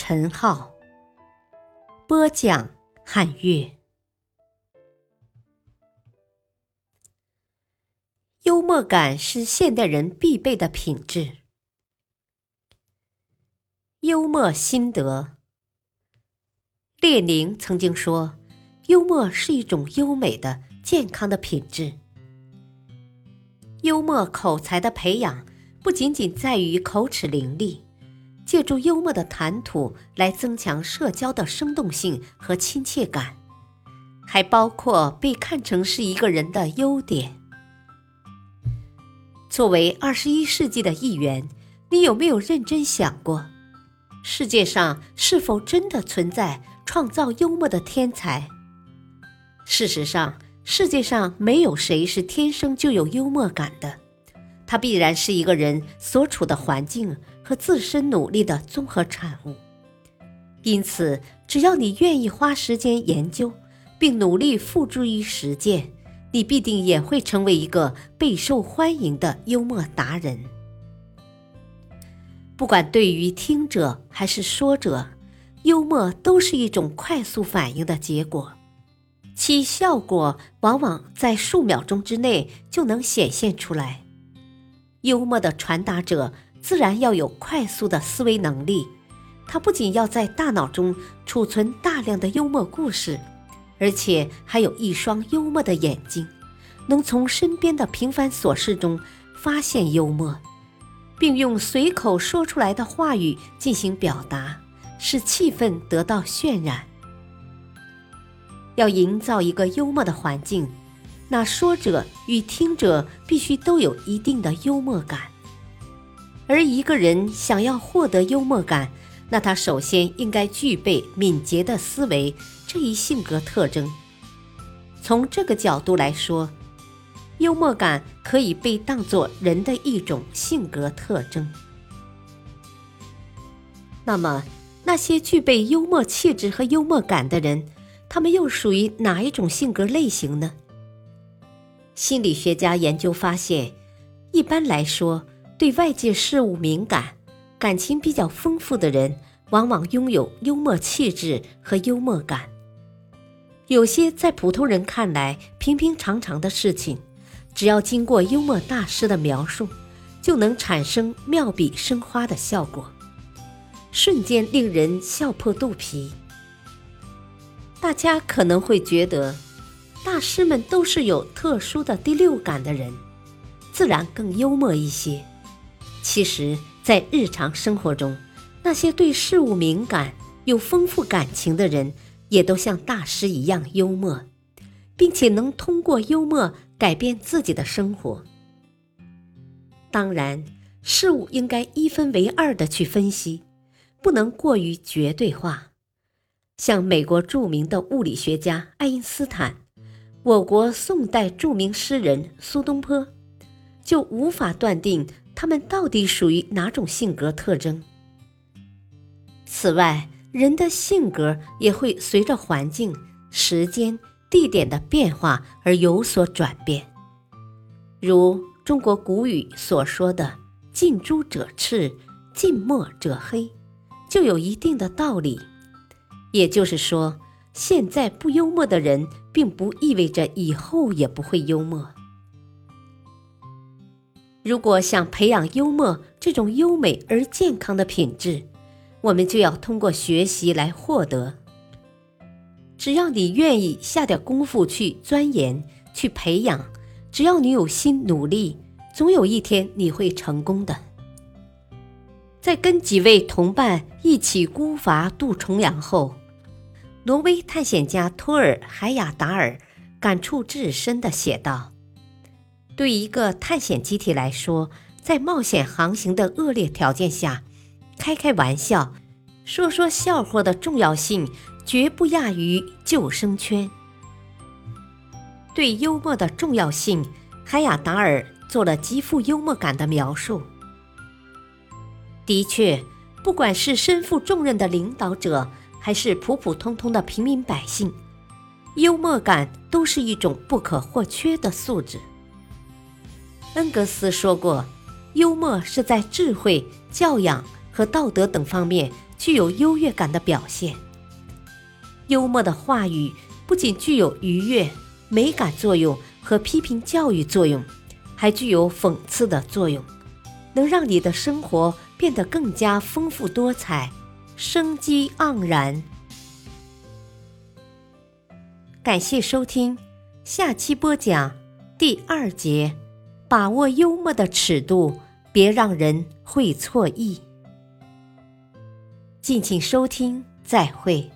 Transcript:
陈浩，播讲汉乐。幽默感是现代人必备的品质。幽默心得，列宁曾经说：“幽默是一种优美的、健康的品质。”幽默口才的培养，不仅仅在于口齿伶俐，借助幽默的谈吐来增强社交的生动性和亲切感，还包括被看成是一个人的优点。作为二十一世纪的一员，你有没有认真想过，世界上是否真的存在创造幽默的天才？事实上。世界上没有谁是天生就有幽默感的，它必然是一个人所处的环境和自身努力的综合产物。因此，只要你愿意花时间研究，并努力付诸于实践，你必定也会成为一个备受欢迎的幽默达人。不管对于听者还是说者，幽默都是一种快速反应的结果。其效果往往在数秒钟之内就能显现出来。幽默的传达者自然要有快速的思维能力，他不仅要在大脑中储存大量的幽默故事，而且还有一双幽默的眼睛，能从身边的平凡琐事中发现幽默，并用随口说出来的话语进行表达，使气氛得到渲染。要营造一个幽默的环境，那说者与听者必须都有一定的幽默感。而一个人想要获得幽默感，那他首先应该具备敏捷的思维这一性格特征。从这个角度来说，幽默感可以被当作人的一种性格特征。那么，那些具备幽默气质和幽默感的人。他们又属于哪一种性格类型呢？心理学家研究发现，一般来说，对外界事物敏感、感情比较丰富的人，往往拥有幽默气质和幽默感。有些在普通人看来平平常常的事情，只要经过幽默大师的描述，就能产生妙笔生花的效果，瞬间令人笑破肚皮。大家可能会觉得，大师们都是有特殊的第六感的人，自然更幽默一些。其实，在日常生活中，那些对事物敏感、有丰富感情的人，也都像大师一样幽默，并且能通过幽默改变自己的生活。当然，事物应该一分为二的去分析，不能过于绝对化。像美国著名的物理学家爱因斯坦，我国宋代著名诗人苏东坡，就无法断定他们到底属于哪种性格特征。此外，人的性格也会随着环境、时间、地点的变化而有所转变。如中国古语所说的“近朱者赤，近墨者黑”，就有一定的道理。也就是说，现在不幽默的人，并不意味着以后也不会幽默。如果想培养幽默这种优美而健康的品质，我们就要通过学习来获得。只要你愿意下点功夫去钻研、去培养，只要你有心努力，总有一天你会成功的。在跟几位同伴一起孤筏渡重洋后，挪威探险家托尔海亚达尔感触至深地写道：“对一个探险集体来说，在冒险航行的恶劣条件下，开开玩笑说说笑话的重要性绝不亚于救生圈。对幽默的重要性，海亚达尔做了极富幽默感的描述。的确，不管是身负重任的领导者，还是普普通通的平民百姓，幽默感都是一种不可或缺的素质。恩格斯说过，幽默是在智慧、教养和道德等方面具有优越感的表现。幽默的话语不仅具有愉悦、美感作用和批评教育作用，还具有讽刺的作用，能让你的生活变得更加丰富多彩、生机盎然。感谢收听，下期播讲第二节。把握幽默的尺度，别让人会错意。敬请收听，再会。